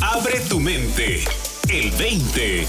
Abre tu mente. El 20.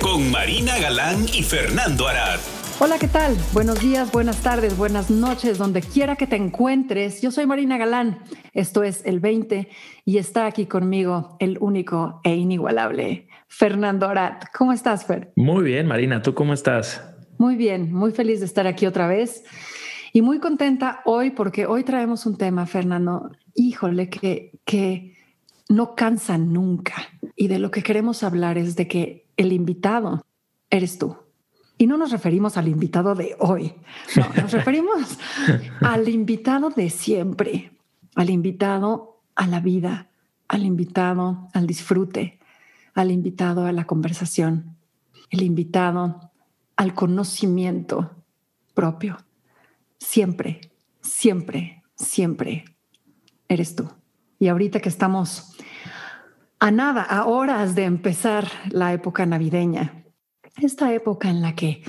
Con Marina Galán y Fernando Arad. Hola, ¿qué tal? Buenos días, buenas tardes, buenas noches, donde quiera que te encuentres. Yo soy Marina Galán, esto es El 20 y está aquí conmigo el único e inigualable Fernando Arat. ¿Cómo estás, Fer? Muy bien, Marina, ¿tú cómo estás? Muy bien, muy feliz de estar aquí otra vez y muy contenta hoy porque hoy traemos un tema, Fernando, híjole, que, que no cansa nunca. Y de lo que queremos hablar es de que el invitado eres tú. Y no nos referimos al invitado de hoy, no, nos referimos al invitado de siempre, al invitado a la vida, al invitado al disfrute, al invitado a la conversación, el invitado al conocimiento propio. Siempre, siempre, siempre eres tú. Y ahorita que estamos a nada, a horas de empezar la época navideña, esta época en la que,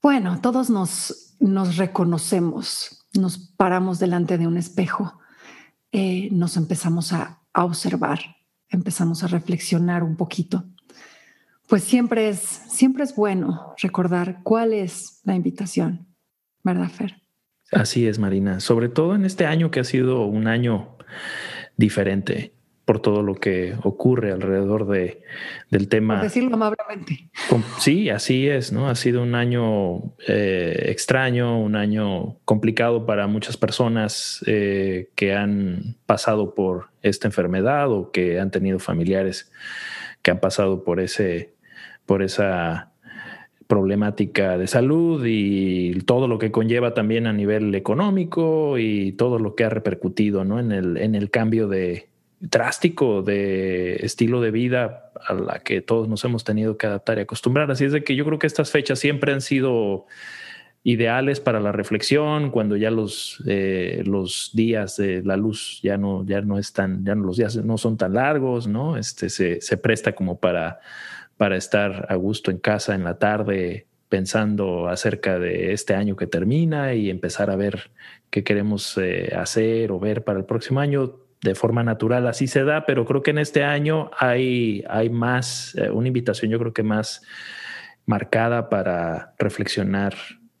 bueno, todos nos, nos reconocemos, nos paramos delante de un espejo, eh, nos empezamos a, observar, empezamos a reflexionar un poquito. Pues siempre es, siempre es bueno recordar cuál es la invitación, ¿verdad, Fer? Así es, Marina. Sobre todo en este año que ha sido un año diferente por todo lo que ocurre alrededor de, del tema. Por decirlo amablemente. Sí, así es, ¿no? Ha sido un año eh, extraño, un año complicado para muchas personas eh, que han pasado por esta enfermedad o que han tenido familiares que han pasado por ese, por esa problemática de salud y todo lo que conlleva también a nivel económico y todo lo que ha repercutido ¿no? en, el, en el cambio de, drástico de estilo de vida a la que todos nos hemos tenido que adaptar y acostumbrar. Así es de que yo creo que estas fechas siempre han sido ideales para la reflexión, cuando ya los, eh, los días de la luz ya no, ya no están, ya no, los días no son tan largos, ¿no? Este se, se presta como para, para estar a gusto en casa en la tarde pensando acerca de este año que termina y empezar a ver qué queremos eh, hacer o ver para el próximo año de forma natural así se da, pero creo que en este año hay, hay más, eh, una invitación yo creo que más marcada para reflexionar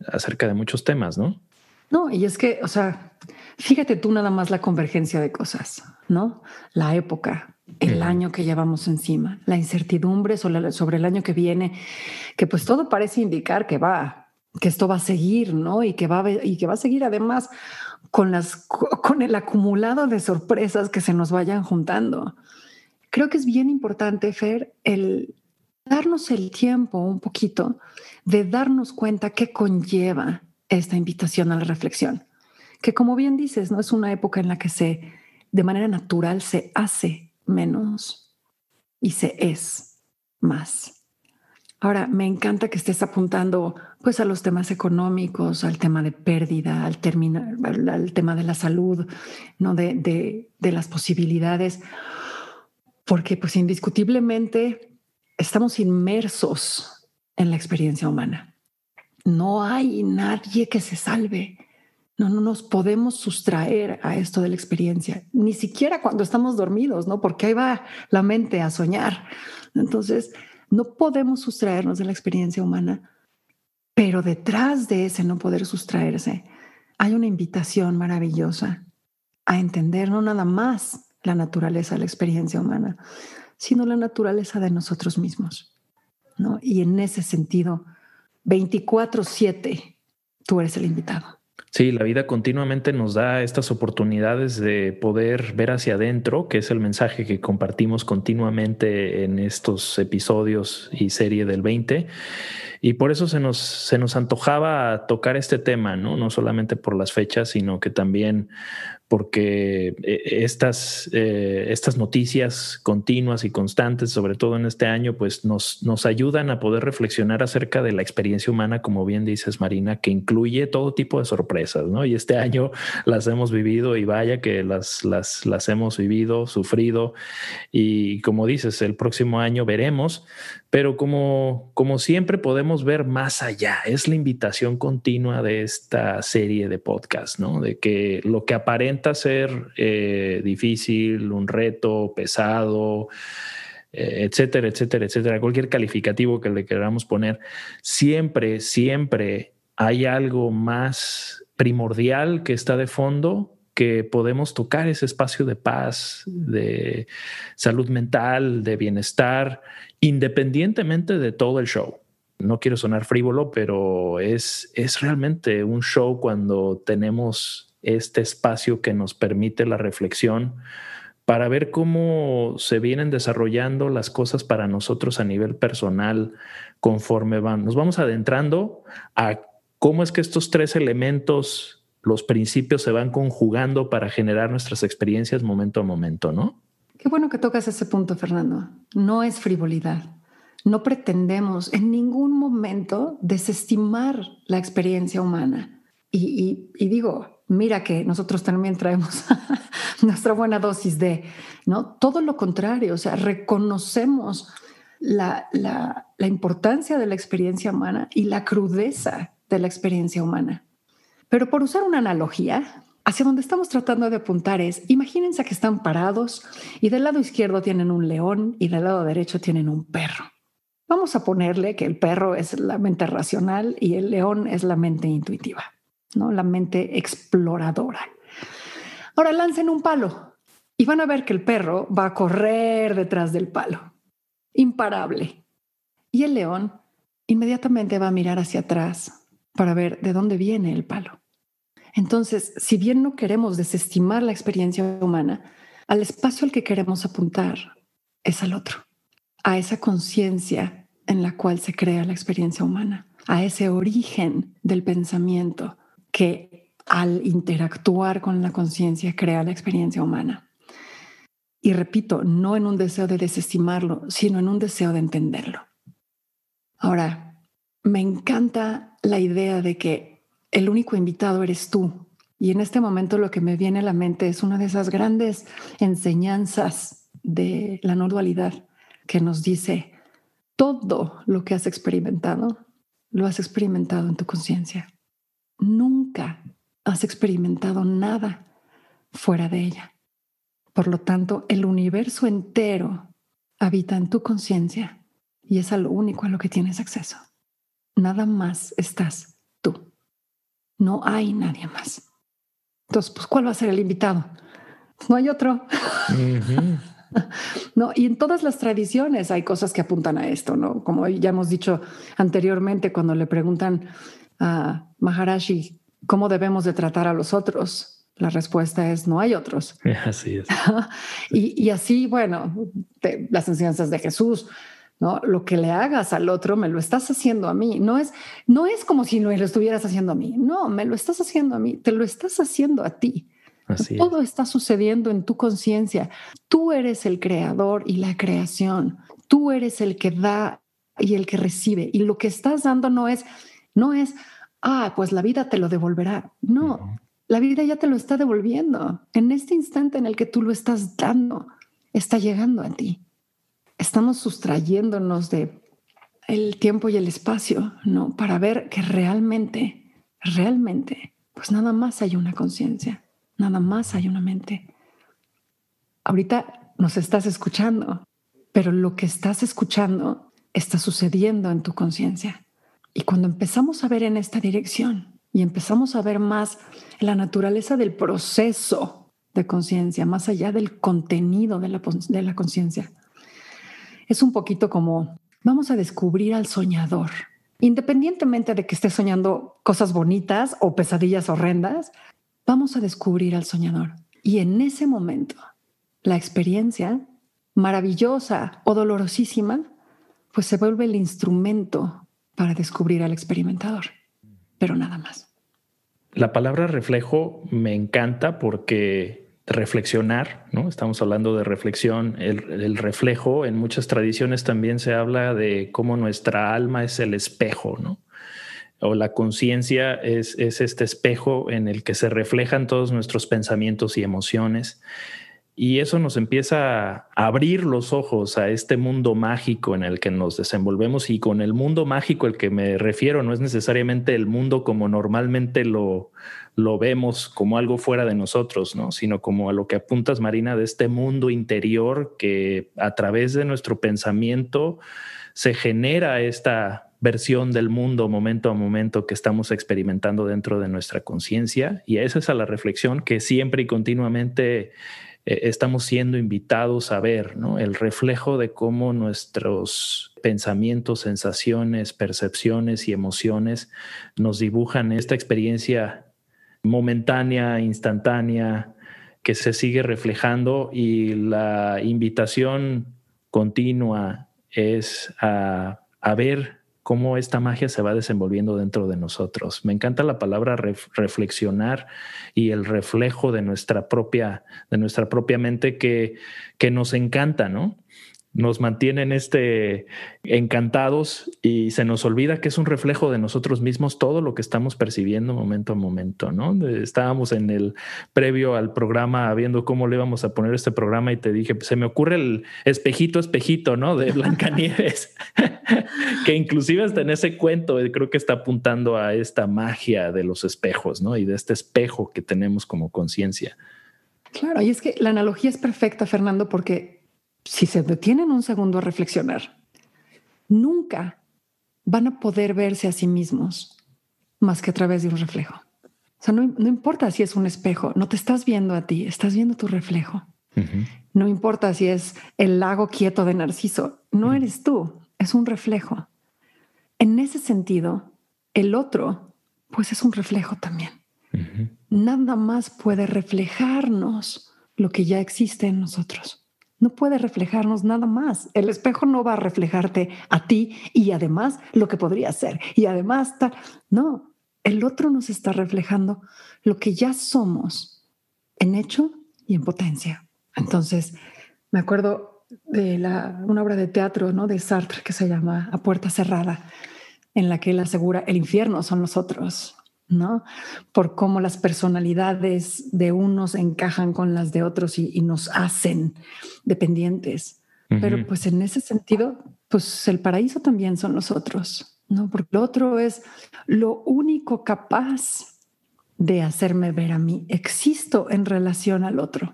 acerca de muchos temas, ¿no? No, y es que, o sea, fíjate tú nada más la convergencia de cosas, ¿no? La época, el año que llevamos encima, la incertidumbre sobre, sobre el año que viene, que pues todo parece indicar que va, que esto va a seguir, ¿no? Y que va y que va a seguir además con, las, con el acumulado de sorpresas que se nos vayan juntando. Creo que es bien importante, Fer, el darnos el tiempo un poquito de darnos cuenta qué conlleva esta invitación a la reflexión. Que como bien dices, no es una época en la que se, de manera natural, se hace menos y se es más. Ahora, me encanta que estés apuntando pues a los temas económicos, al tema de pérdida, al, tema de la salud, ¿no? De, de, de, las posibilidades, porque pues indiscutiblemente estamos inmersos en la experiencia humana. No hay nadie que se salve. No, no nos podemos sustraer a esto de la experiencia, ni siquiera cuando estamos dormidos, ¿no? Porque ahí va la mente a soñar. Entonces, no podemos sustraernos de la experiencia humana, pero detrás de ese no poder sustraerse hay una invitación maravillosa a entender no nada más la naturaleza de la experiencia humana, sino la naturaleza de nosotros mismos. ¿no? Y en ese sentido, 24/7, tú eres el invitado. Sí, la vida continuamente nos da estas oportunidades de poder ver hacia adentro, que es el mensaje que compartimos continuamente en estos episodios y serie del 20. Y por eso se nos, se nos antojaba tocar este tema, ¿no? No solamente por las fechas, sino que también porque eh, estas, eh, estas noticias continuas y constantes, sobre todo en este año, pues nos, nos ayudan a poder reflexionar acerca de la experiencia humana, como bien dices, Marina, que incluye todo tipo de sorpresas, ¿no? Y este año las hemos vivido y vaya que las, las, las hemos vivido, sufrido, y como dices, el próximo año veremos, pero como, como siempre podemos ver más allá. Es la invitación continua de esta serie de podcast, ¿no? De que lo que aparenta ser eh, difícil, un reto, pesado, eh, etcétera, etcétera, etcétera, cualquier calificativo que le queramos poner, siempre, siempre hay algo más primordial que está de fondo que podemos tocar ese espacio de paz, de salud mental, de bienestar, independientemente de todo el show. No quiero sonar frívolo, pero es, es realmente un show cuando tenemos este espacio que nos permite la reflexión para ver cómo se vienen desarrollando las cosas para nosotros a nivel personal conforme van. Nos vamos adentrando a cómo es que estos tres elementos los principios se van conjugando para generar nuestras experiencias momento a momento, ¿no? Qué bueno que tocas ese punto, Fernando. No es frivolidad. No pretendemos en ningún momento desestimar la experiencia humana. Y, digo, mira que nosotros también traemos nuestra buena dosis de, ¿no? Todo lo contrario, o sea, reconocemos la, la importancia de la experiencia humana y la crudeza de la experiencia humana. Pero por usar una analogía, hacia donde estamos tratando de apuntar es, imagínense que están parados y del lado izquierdo tienen un león y del lado derecho tienen un perro. Vamos a ponerle que el perro es la mente racional y el león es la mente intuitiva, ¿no? La mente exploradora. Ahora lancen un palo y van a ver que el perro va a correr detrás del palo, imparable. Y el león inmediatamente va a mirar hacia atrás para ver de dónde viene el palo. Entonces, si bien no queremos desestimar la experiencia humana, al espacio al que queremos apuntar es al otro, a esa conciencia en la cual se crea la experiencia humana, a ese origen del pensamiento que al interactuar con la conciencia crea la experiencia humana. Y repito, no en un deseo de desestimarlo, sino en un deseo de entenderlo. Ahora, me encanta la idea de que el único invitado eres tú. Y en este momento lo que me viene a la mente es una de esas grandes enseñanzas de la no dualidad que nos dice, todo lo que has experimentado, lo has experimentado en tu conciencia. Nunca has experimentado nada fuera de ella. Por lo tanto, el universo entero habita en tu conciencia y es a lo único a lo que tienes acceso. Nada más estás. No hay nadie más. Entonces, pues, ¿cuál va a ser el invitado? no hay otro. no, y en todas las tradiciones hay cosas que apuntan a esto, ¿no? Como ya hemos dicho anteriormente, cuando le preguntan a Maharashi cómo debemos de tratar a los otros, la respuesta es no hay otros. Así es. y, así, bueno, las enseñanzas de Jesús, ¿no? Lo que le hagas al otro me lo estás haciendo a mí. No es, no es como si lo estuvieras haciendo a mí. No, me lo estás haciendo a mí. Te lo estás haciendo a ti. Todo está sucediendo en tu conciencia. Tú eres el creador y la creación. Tú eres el que da y el que recibe. Y lo que estás dando no es, no es, ah, pues la vida te lo devolverá. No, la vida ya te lo está devolviendo. En este instante en el que tú lo estás dando, está llegando a ti estamos sustrayéndonos de el tiempo y el espacio, ¿no? Para ver que realmente, realmente, pues nada más hay una conciencia, nada más hay una mente. Ahorita nos estás escuchando, pero lo que estás escuchando está sucediendo en tu conciencia. Y cuando empezamos a ver en esta dirección y empezamos a ver más la naturaleza del proceso de conciencia, más allá del contenido de la, de la conciencia, es un poquito como vamos a descubrir al soñador. Independientemente de que esté soñando cosas bonitas o pesadillas horrendas, vamos a descubrir al soñador. Y en ese momento, la experiencia, maravillosa o dolorosísima, pues se vuelve el instrumento para descubrir al experimentador, pero nada más. La palabra reflejo me encanta porque reflexionar, ¿no? Estamos hablando de reflexión, el, reflejo, en muchas tradiciones también se habla de cómo nuestra alma es el espejo, ¿no? O la conciencia es, es este espejo en el que se reflejan todos nuestros pensamientos y emociones. y eso nos empieza a abrir los ojos a este mundo mágico en el que nos desenvolvemos y con el mundo mágico el que me refiero no es necesariamente el mundo como normalmente lo, lo vemos como algo fuera de nosotros, ¿no? sino como a lo que apuntas, Marina, de este mundo interior que a través de nuestro pensamiento se genera esta versión del mundo momento a momento que estamos experimentando dentro de nuestra conciencia. Y esa es a la reflexión que siempre y continuamente eh, estamos siendo invitados a ver, ¿no? El reflejo de cómo nuestros pensamientos, sensaciones, percepciones y emociones nos dibujan esta experiencia momentánea, instantánea, que se sigue reflejando y la invitación continua es a, ver cómo esta magia se va desenvolviendo dentro de nosotros. Me encanta la palabra reflexionar y el reflejo de nuestra propia, de nuestra propia mente que, que nos encanta, ¿no? Nos mantienen este, encantados y se nos olvida que es un reflejo de nosotros mismos todo lo que estamos percibiendo momento a momento, ¿no? Estábamos en el previo al programa viendo cómo le íbamos a poner este programa y te dije, se me ocurre el espejito, espejito, ¿no? De Blancanieves, que inclusive hasta en ese cuento eh, creo que está apuntando a esta magia de los espejos, ¿no? Y de este espejo que tenemos como conciencia. Claro, y es que la analogía es perfecta, Fernando, porque si se detienen un segundo a reflexionar, nunca van a poder verse a sí mismos más que a través de un reflejo. O sea, no, importa si es un espejo, no te estás viendo a ti, estás viendo tu reflejo. No importa si es el lago quieto de Narciso, no eres tú, es un reflejo. En ese sentido, el otro, pues es un reflejo también. Nada más puede reflejarnos lo que ya existe en nosotros no puede reflejarnos nada más. El espejo no va a reflejarte a ti y además lo que podría ser. Y además, no, el otro nos está reflejando lo que ya somos en hecho y en potencia. Entonces, me acuerdo de la, una obra de teatro ¿no? de Sartre que se llama A Puerta Cerrada, en la que él asegura el infierno son los otros, ¿no? Por cómo las personalidades de unos encajan con las de otros y, nos hacen dependientes. Pero pues en ese sentido, pues el paraíso también son los otros, ¿no? Porque el otro es lo único capaz de hacerme ver a mí. Existo en relación al otro,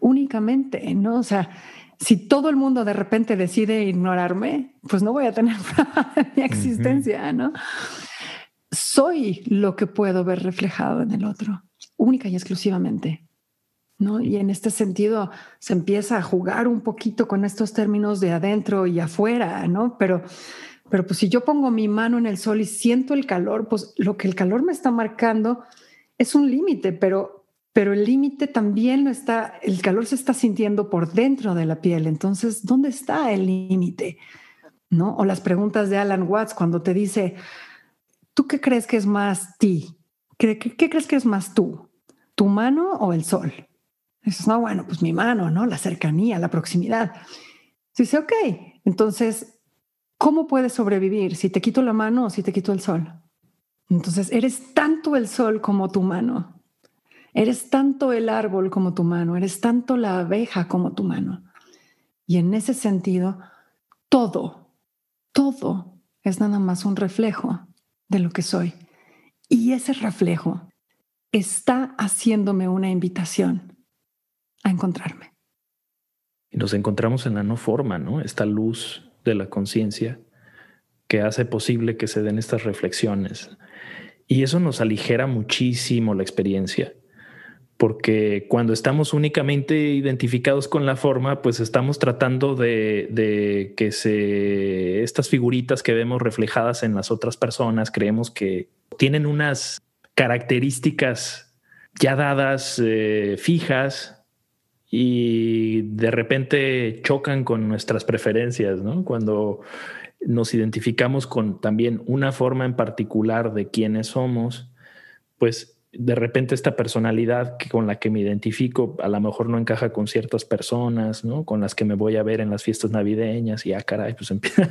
únicamente, ¿no? O sea, si todo el mundo de repente decide ignorarme, pues no voy a tener mi existencia, ¿no? Soy lo que puedo ver reflejado en el otro, única y exclusivamente. ¿no? Y en este sentido se empieza a jugar un poquito con estos términos de adentro y afuera, ¿no? Pero, pero pues si yo pongo mi mano en el sol y siento el calor, pues lo que el calor me está marcando es un límite, pero, pero el límite también lo está, el calor se está sintiendo por dentro de la piel. Entonces, ¿dónde está el límite? ¿No? O las preguntas de Alan Watts cuando te dice, ¿tú qué crees que es más ti? ¿Qué, crees que es más tú? ¿Tu mano o el sol? dices, no, bueno, pues mi mano, ¿no? La cercanía, la proximidad. Dice, ok, entonces, ¿cómo puedes sobrevivir si te quito la mano o si te quito el sol? Entonces, eres tanto el sol como tu mano. Eres tanto el árbol como tu mano. Eres tanto la abeja como tu mano. Y en ese sentido, todo, todo es nada más un reflejo de lo que soy. Y ese reflejo está haciéndome una invitación a encontrarme. Y nos encontramos en la no forma, ¿no? Esta luz de la conciencia que hace posible que se den estas reflexiones. Y eso nos aligera muchísimo la experiencia porque cuando estamos únicamente identificados con la forma, pues estamos tratando de, que se, estas figuritas que vemos reflejadas en las otras personas, creemos que tienen unas características ya dadas, eh, fijas, y de repente chocan con nuestras preferencias, ¿no? Cuando nos identificamos con también una forma en particular de quiénes somos, pues de repente esta personalidad que con la que me identifico a lo mejor no encaja con ciertas personas, ¿no? Con las que me voy a ver en las fiestas navideñas y ah, caray, pues empieza.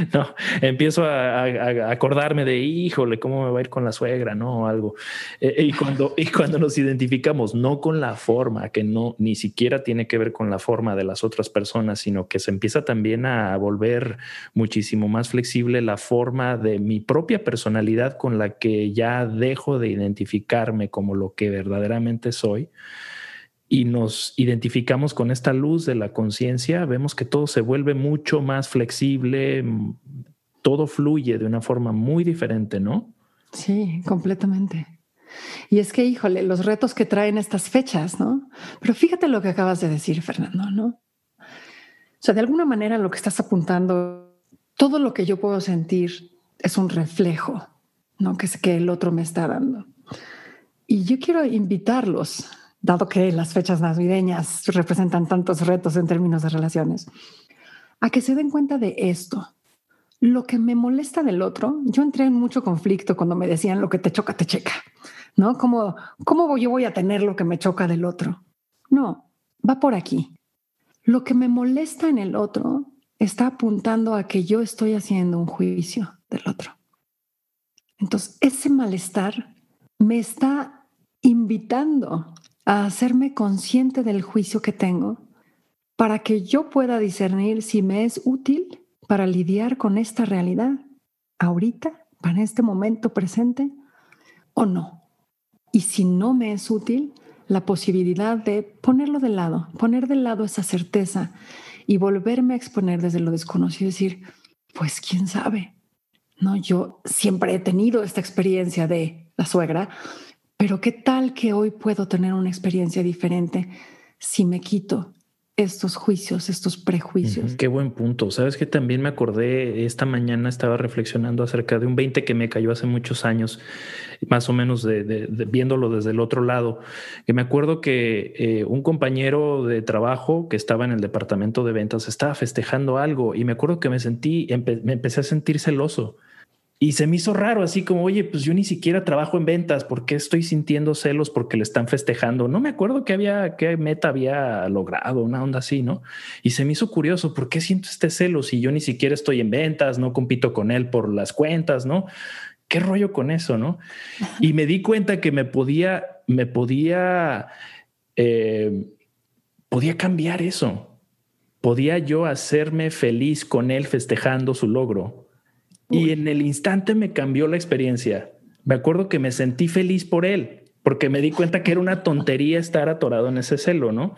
no, empiezo a, acordarme de, híjole, ¿cómo me va a ir con la suegra? No, algo. Eh, y, cuando, y cuando nos identificamos, no con la forma, que no ni siquiera tiene que ver con la forma de las otras personas, sino que se empieza también a volver muchísimo más flexible la forma de mi propia personalidad con la que ya dejo de identificarme como lo que verdaderamente soy y nos identificamos con esta luz de la conciencia, vemos que todo se vuelve mucho más flexible, todo fluye de una forma muy diferente, ¿no? Sí, completamente. Y es que, híjole, los retos que traen estas fechas, ¿no? Pero fíjate lo que acabas de decir, Fernando, ¿no? O sea, de alguna manera lo que estás apuntando, todo lo que yo puedo sentir es un reflejo, ¿no? Que es que el otro me está dando. Y yo quiero invitarlos dado que las fechas navideñas representan tantos retos en términos de relaciones, a que se den cuenta de esto. Lo que me molesta del otro, yo entré en mucho conflicto cuando me decían lo que te choca, te checa, ¿no? ¿Cómo, cómo yo voy a tener lo que me choca del otro? No, va por aquí. Lo que me molesta en el otro está apuntando a que yo estoy haciendo un juicio del otro. Entonces, ese malestar me está invitando a hacerme consciente del juicio que tengo para que yo pueda discernir si me es útil para lidiar con esta realidad ahorita, para este momento presente o no. Y si no me es útil, la posibilidad de ponerlo de lado, poner de lado esa certeza y volverme a exponer desde lo desconocido decir, pues quién sabe. No, yo siempre he tenido esta experiencia de la suegra, pero qué tal que hoy puedo tener una experiencia diferente si me quito estos juicios, estos prejuicios. Qué buen punto. Sabes que también me acordé, esta mañana estaba reflexionando acerca de un 20 que me cayó hace muchos años, más o menos viéndolo desde el otro lado, que me acuerdo que eh, un compañero de trabajo que estaba en el departamento de ventas estaba festejando algo y me acuerdo que me sentí, me empecé a sentir celoso y se me hizo raro, así como, oye, pues yo ni siquiera trabajo en ventas, ¿por qué estoy sintiendo celos porque le están festejando? No me acuerdo qué había, qué meta había logrado, una onda así, ¿no? Y se me hizo curioso, ¿por qué siento este celo si yo ni siquiera estoy en ventas, no compito con él por las cuentas, ¿no? ¿Qué rollo con eso, no? Y me di cuenta que me podía, me podía, eh, podía cambiar eso. Podía yo hacerme feliz con él festejando su logro y en el instante me cambió la experiencia. Me acuerdo que me sentí feliz por él, porque me di cuenta que era una tontería estar atorado en ese celo, ¿no?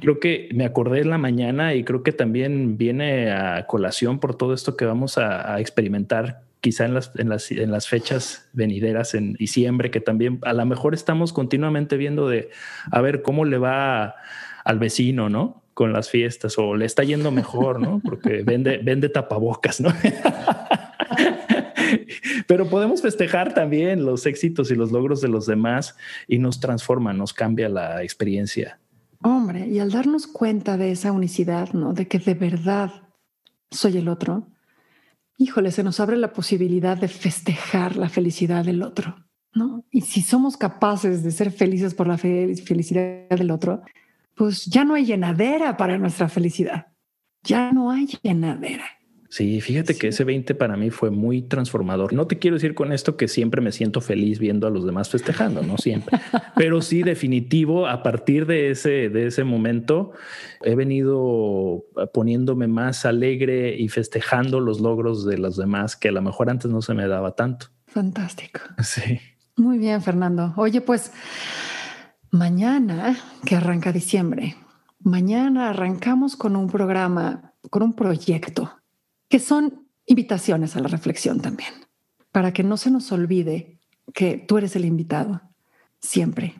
Creo que me acordé en la mañana y creo que también viene a colación por todo esto que vamos a, experimentar quizá en las, en, las, en las fechas venideras en diciembre, que también a lo mejor estamos continuamente viendo de a ver cómo le va al vecino, ¿no? Con las fiestas o le está yendo mejor, ¿no? Porque vende, vende tapabocas, ¿no? Pero podemos festejar también los éxitos y los logros de los demás y nos transforma, nos cambia la experiencia. Hombre, y al darnos cuenta de esa unicidad, ¿no? De que de verdad soy el otro, híjole, se nos abre la posibilidad de festejar la felicidad del otro, ¿no? Y si somos capaces de ser felices por la felicidad del otro, pues ya no hay llenadera para nuestra felicidad. Ya no hay llenadera. Sí, fíjate que ese 20 para mí fue muy transformador. No te quiero decir con esto que siempre me siento feliz viendo a los demás festejando, no siempre, pero sí definitivo a partir de ese de ese momento he venido poniéndome más alegre y festejando los logros de los demás que a lo mejor antes no se me daba tanto. Fantástico. Sí. Muy bien, Fernando. Oye, pues mañana que arranca diciembre, mañana arrancamos con un programa, con un proyecto que son invitaciones a la reflexión también, para que no se nos olvide que tú eres el invitado siempre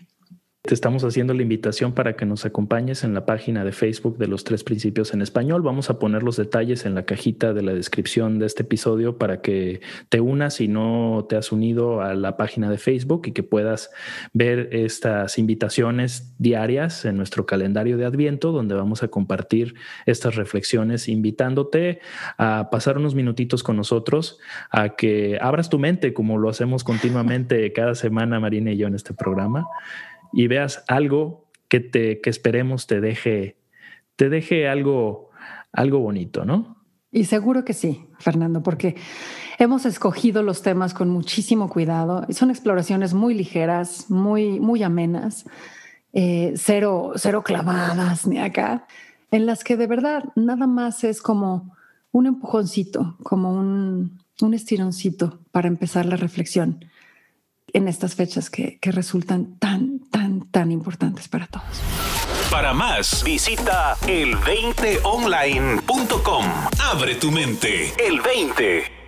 te estamos haciendo la invitación para que nos acompañes en la página de Facebook de los tres principios en español. Vamos a poner los detalles en la cajita de la descripción de este episodio para que te unas si no te has unido a la página de Facebook y que puedas ver estas invitaciones diarias en nuestro calendario de Adviento, donde vamos a compartir estas reflexiones, invitándote a pasar unos minutitos con nosotros, a que abras tu mente como lo hacemos continuamente cada semana, Marina y yo, en este programa y veas algo que te que esperemos te deje te deje algo algo bonito, ¿no? Y seguro que sí, Fernando, porque hemos escogido los temas con muchísimo cuidado. Son exploraciones muy ligeras, muy, muy amenas, eh, cero, cero clavadas ni acá, en las que de verdad nada más es como un empujoncito, como un, un estironcito para empezar la reflexión en estas fechas que, que resultan tan, tan, tan importantes para todos. Para más, visita el20online.com. Abre tu mente. El 20.